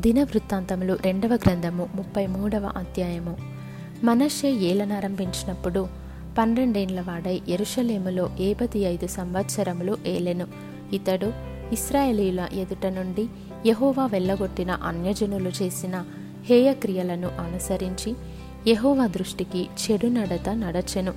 దినవృత్తాంతములు రెండవ గ్రంథము ముప్పై మూడవ అధ్యాయము. మనషే ఏలనారంభించినప్పుడు పన్నెండేండ్ల వాడై ఎరుషలేములో ఏపతి ఐదు సంవత్సరములు ఏలెను. ఇతడు ఇస్రాయేలీల ఎదుట నుండి యహోవా వెళ్ళగొట్టిన అన్యజనులు చేసిన హేయక్రియలను అనుసరించి యహోవా దృష్టికి చెడు నడత నడచెను.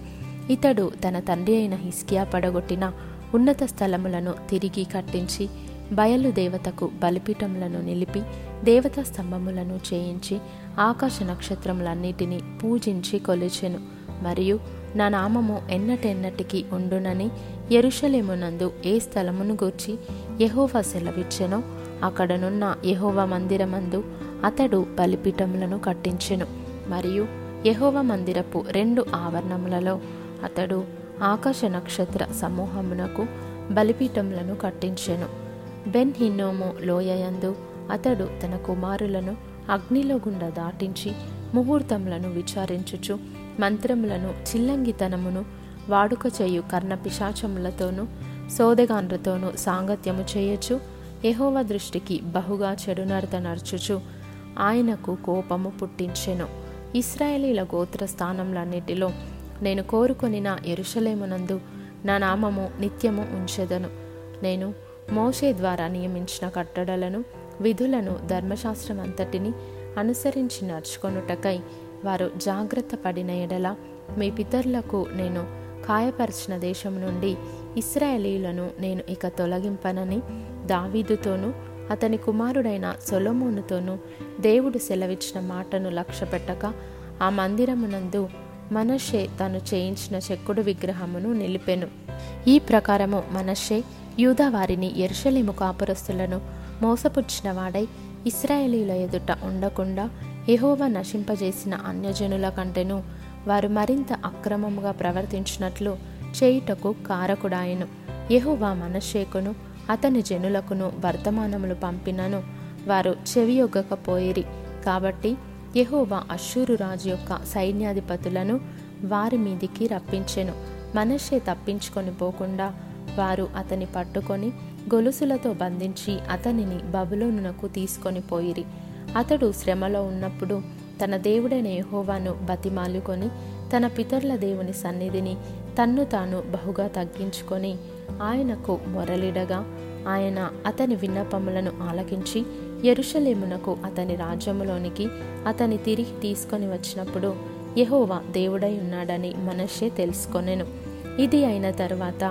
ఇతడు తన తండ్రి అయిన హిస్కియా పడగొట్టిన ఉన్నత స్థలములను తిరిగి కట్టించి బయలు దేవతకు బలిపీఠములను నిలిపి దేవతా స్తంభములను చేయించి ఆకాశ నక్షత్రములన్నిటినీ పూజించి కొలిచెను. మరియు నా నామము ఎన్నటెన్నటికి ఉండునని ఎరుషలేమునందు ఏ స్థలమును గూర్చి యహోవా సెలవిచ్చెనో అక్కడనున్న యహోవా మందిరమందు అతడు బలిపీఠములను కట్టించెను. మరియు యహోవ మందిరపు రెండు ఆవరణములలో అతడు ఆకాశ నక్షత్ర సమూహమునకు బలిపీఠములను కట్టించెను. బెన్ హిన్నోము లోయయందు అతడు తన కుమారులను అగ్నిలో గుండా దాటించి ముహూర్తములను విచారించుచు మంత్రములను చిల్లంగితనమును వాడుక చేయు కర్ణ పిశాచములతోనూ సోదగాండ్రతోనూ సాంగత్యము చేయొచ్చు యహోవ దృష్టికి బహుగా చెడునడత నడుచుచు ఆయనకు కోపము పుట్టించెను. ఇస్రాయేలీల గోత్ర స్థానములన్నిటిలో నేను కోరుకొనిన ఎరుషలేమునందు నా నామము నిత్యము ఉంచెదను. నేను మోషే ద్వారా నియమించిన కట్టడలను విధులను ధర్మశాస్త్రం అంతటిని అనుసరించి నడుచుకొనుటకై వారు జాగ్రత్త పడిన ఎడల మీ పితరులకు నేను కాయపరిచిన దేశం నుండి ఇస్రాయేలీలను నేను ఇక తొలగింపనని దావీదుతోనూ అతని కుమారుడైన సొలమోనుతోనూ దేవుడు సెలవిచ్చిన మాటను లక్ష్యపెట్టక ఆ మందిరమునందు మనషే తను చేయించిన చెక్కుడు విగ్రహమును నిలిపెను. ఈ ప్రకారము మనషే యూదా వారిని ఎరుషలేము కాపురస్తులను మోసపుచ్చిన వాడై ఇస్రాయేలీల ఎదుట ఉండకుండా ఎహోవా నశింపజేసిన అన్యజనుల కంటెను వారు మరింత అక్రమముగా ప్రవర్తించినట్లు చేయుటకు కారకుడాయను. యహోవా మనషేకును అతని జనులకును వర్తమానములు పంపినను వారు చెవియొగ్గకపోయిరి. కాబట్టి యహోవా అశ్షూరు రాజు యొక్క సైన్యాధిపతులను వారి మీదికి రప్పించెను. మనషే తప్పించుకొని పోకుండా వారు అతని పట్టుకొని గొలుసులతో బంధించి అతనిని బబులోనునకు తీసుకొని పోయిరి. అతడు శ్రమలో ఉన్నప్పుడు తన దేవుడైన యహోవాను బతిమాలుకొని తన పితరుల దేవుని సన్నిధిని తన్ను తాను బహుగా తగ్గించుకొని ఆయనకు మొరలిడగా ఆయన అతని విన్నపములను ఆలకించి ఎరుషలేమునకు అతని రాజ్యములోనికి అతని తిరిగి తీసుకొని వచ్చినప్పుడు యహోవా దేవుడై ఉన్నాడని మనషే తెలుసుకొనెను. ఇది అయిన తరువాత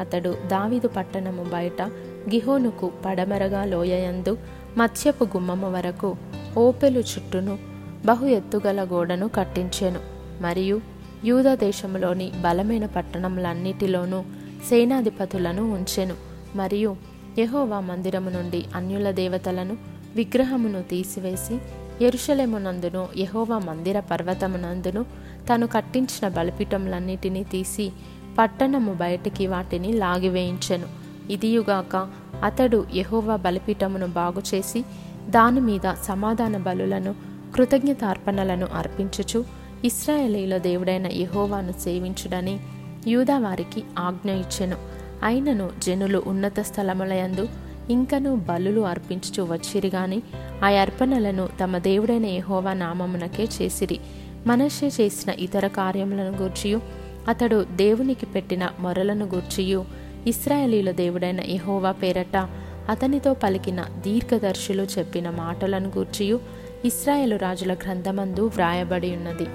అతడు దావిదు పట్టణము బయట గిహోనుకు పడమరగా లోయయందు మత్స్యపు గుమ్మము వరకు ఓపెలు చుట్టూను బహు ఎత్తుగల గోడను కట్టించెను. మరియు యూదదేశములోని బలమైన పట్టణములన్నిటిలోనూ సేనాధిపతులను ఉంచెను. మరియు యహోవా మందిరము నుండి అన్యుల దేవతలను విగ్రహమును తీసివేసి ఎరుషలేమునందును యహోవా మందిర పర్వతమునందును తను కట్టించిన బలిపీఠములన్నిటినీ తీసి పట్టణము బయటికి వాటిని లాగివేయించెను. ఇదియుగాక అతడు యహోవా బలిపీఠమును బాగుచేసి దాని మీద సమాధాన బలులను కృతజ్ఞతార్పణలను అర్పించుచు ఇస్రాయేలీల దేవుడైన యహోవాను సేవించుడని యూదా వారికి ఆజ్ఞ ఇచ్చెను. అయినను జనులు ఉన్నత స్థలములయందు ఇంకను బలులు అర్పించుచు వచ్చిరి గాని ఆ అర్పణలను తమ దేవుడైన యహోవా నామమునకే చేసిరి. మనషే చేసిన ఇతర కార్యములను గూర్చియు అతడు దేవునికి పెట్టిన మొరలను గూర్చియు. ఇస్రాయేలీల దేవుడైన యహోవా పేరట అతనితో పలికిన దీర్ఘదర్శులు చెప్పిన మాటలను గూర్చియు. ఇస్రాయేలు రాజుల గ్రంథమందు వ్రాయబడి ఉన్నది.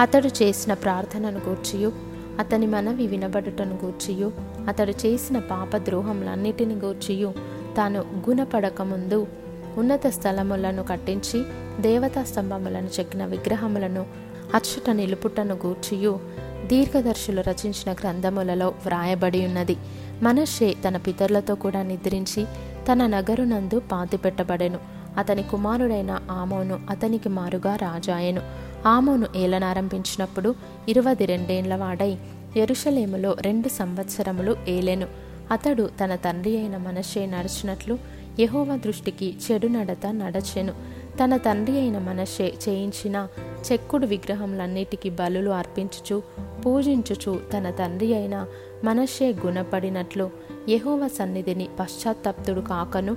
అతడు చేసిన ప్రార్థనను గూర్చియు. అతని మనవి వినబడుటను గూర్చియు. అతడు చేసిన పాప ద్రోహములన్నిటిని గూర్చియు. తాను గుణపడకముందు ఉన్నత స్థలములను కట్టించి దేవతా స్తంభములను చెక్కిన విగ్రహములను అచ్చుట నిలుపుటను గూర్చియు. దీర్ఘదర్శులు రచించిన గ్రంథములలో వ్రాయబడి ఉన్నది. మనషే తన పితరులతో కూడా నిద్రించి తన నగరునందు పాతిపెట్టబడెను. అతని కుమారుడైన ఆమోను అతనికి మారుగా రాజాయెను. ఆమోను ఏలనారంభించినప్పుడు ఇరవది రెండేండ్ల వాడై ఎరుషలేములో రెండు సంవత్సరములు ఏలెను. అతడు తన తండ్రి అయిన మనషే నడిచినట్లు యహోవ దృష్టికి చెడు నడత నడచెను. తన తండ్రి అయిన మనషే చేయించిన చెక్కుడు విగ్రహములన్నిటికీ బలులు అర్పించుచు పూజించుచు తన తండ్రి అయిన మనషే గుణపడినట్లు యహోవ సన్నిధిని పశ్చాత్తప్తుడు కాకను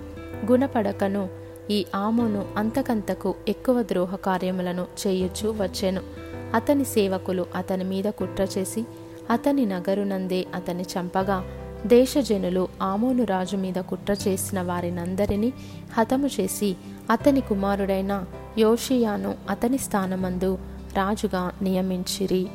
గుణపడకను ఈ ఆమోను అంతకంతకు ఎక్కువ ద్రోహ కార్యములను చేయొచ్చు వచ్చెను. అతని సేవకులు అతని మీద కుట్ర చేసి అతని నగరునందే అతని చంపగా దేశజనులు ఆమోను రాజు మీద కుట్ర చేసిన వారినందరినీ హతము చేసి అతని కుమారుడైన యోషియాను అతని స్థానమందు రాజుగా నియమించిరి.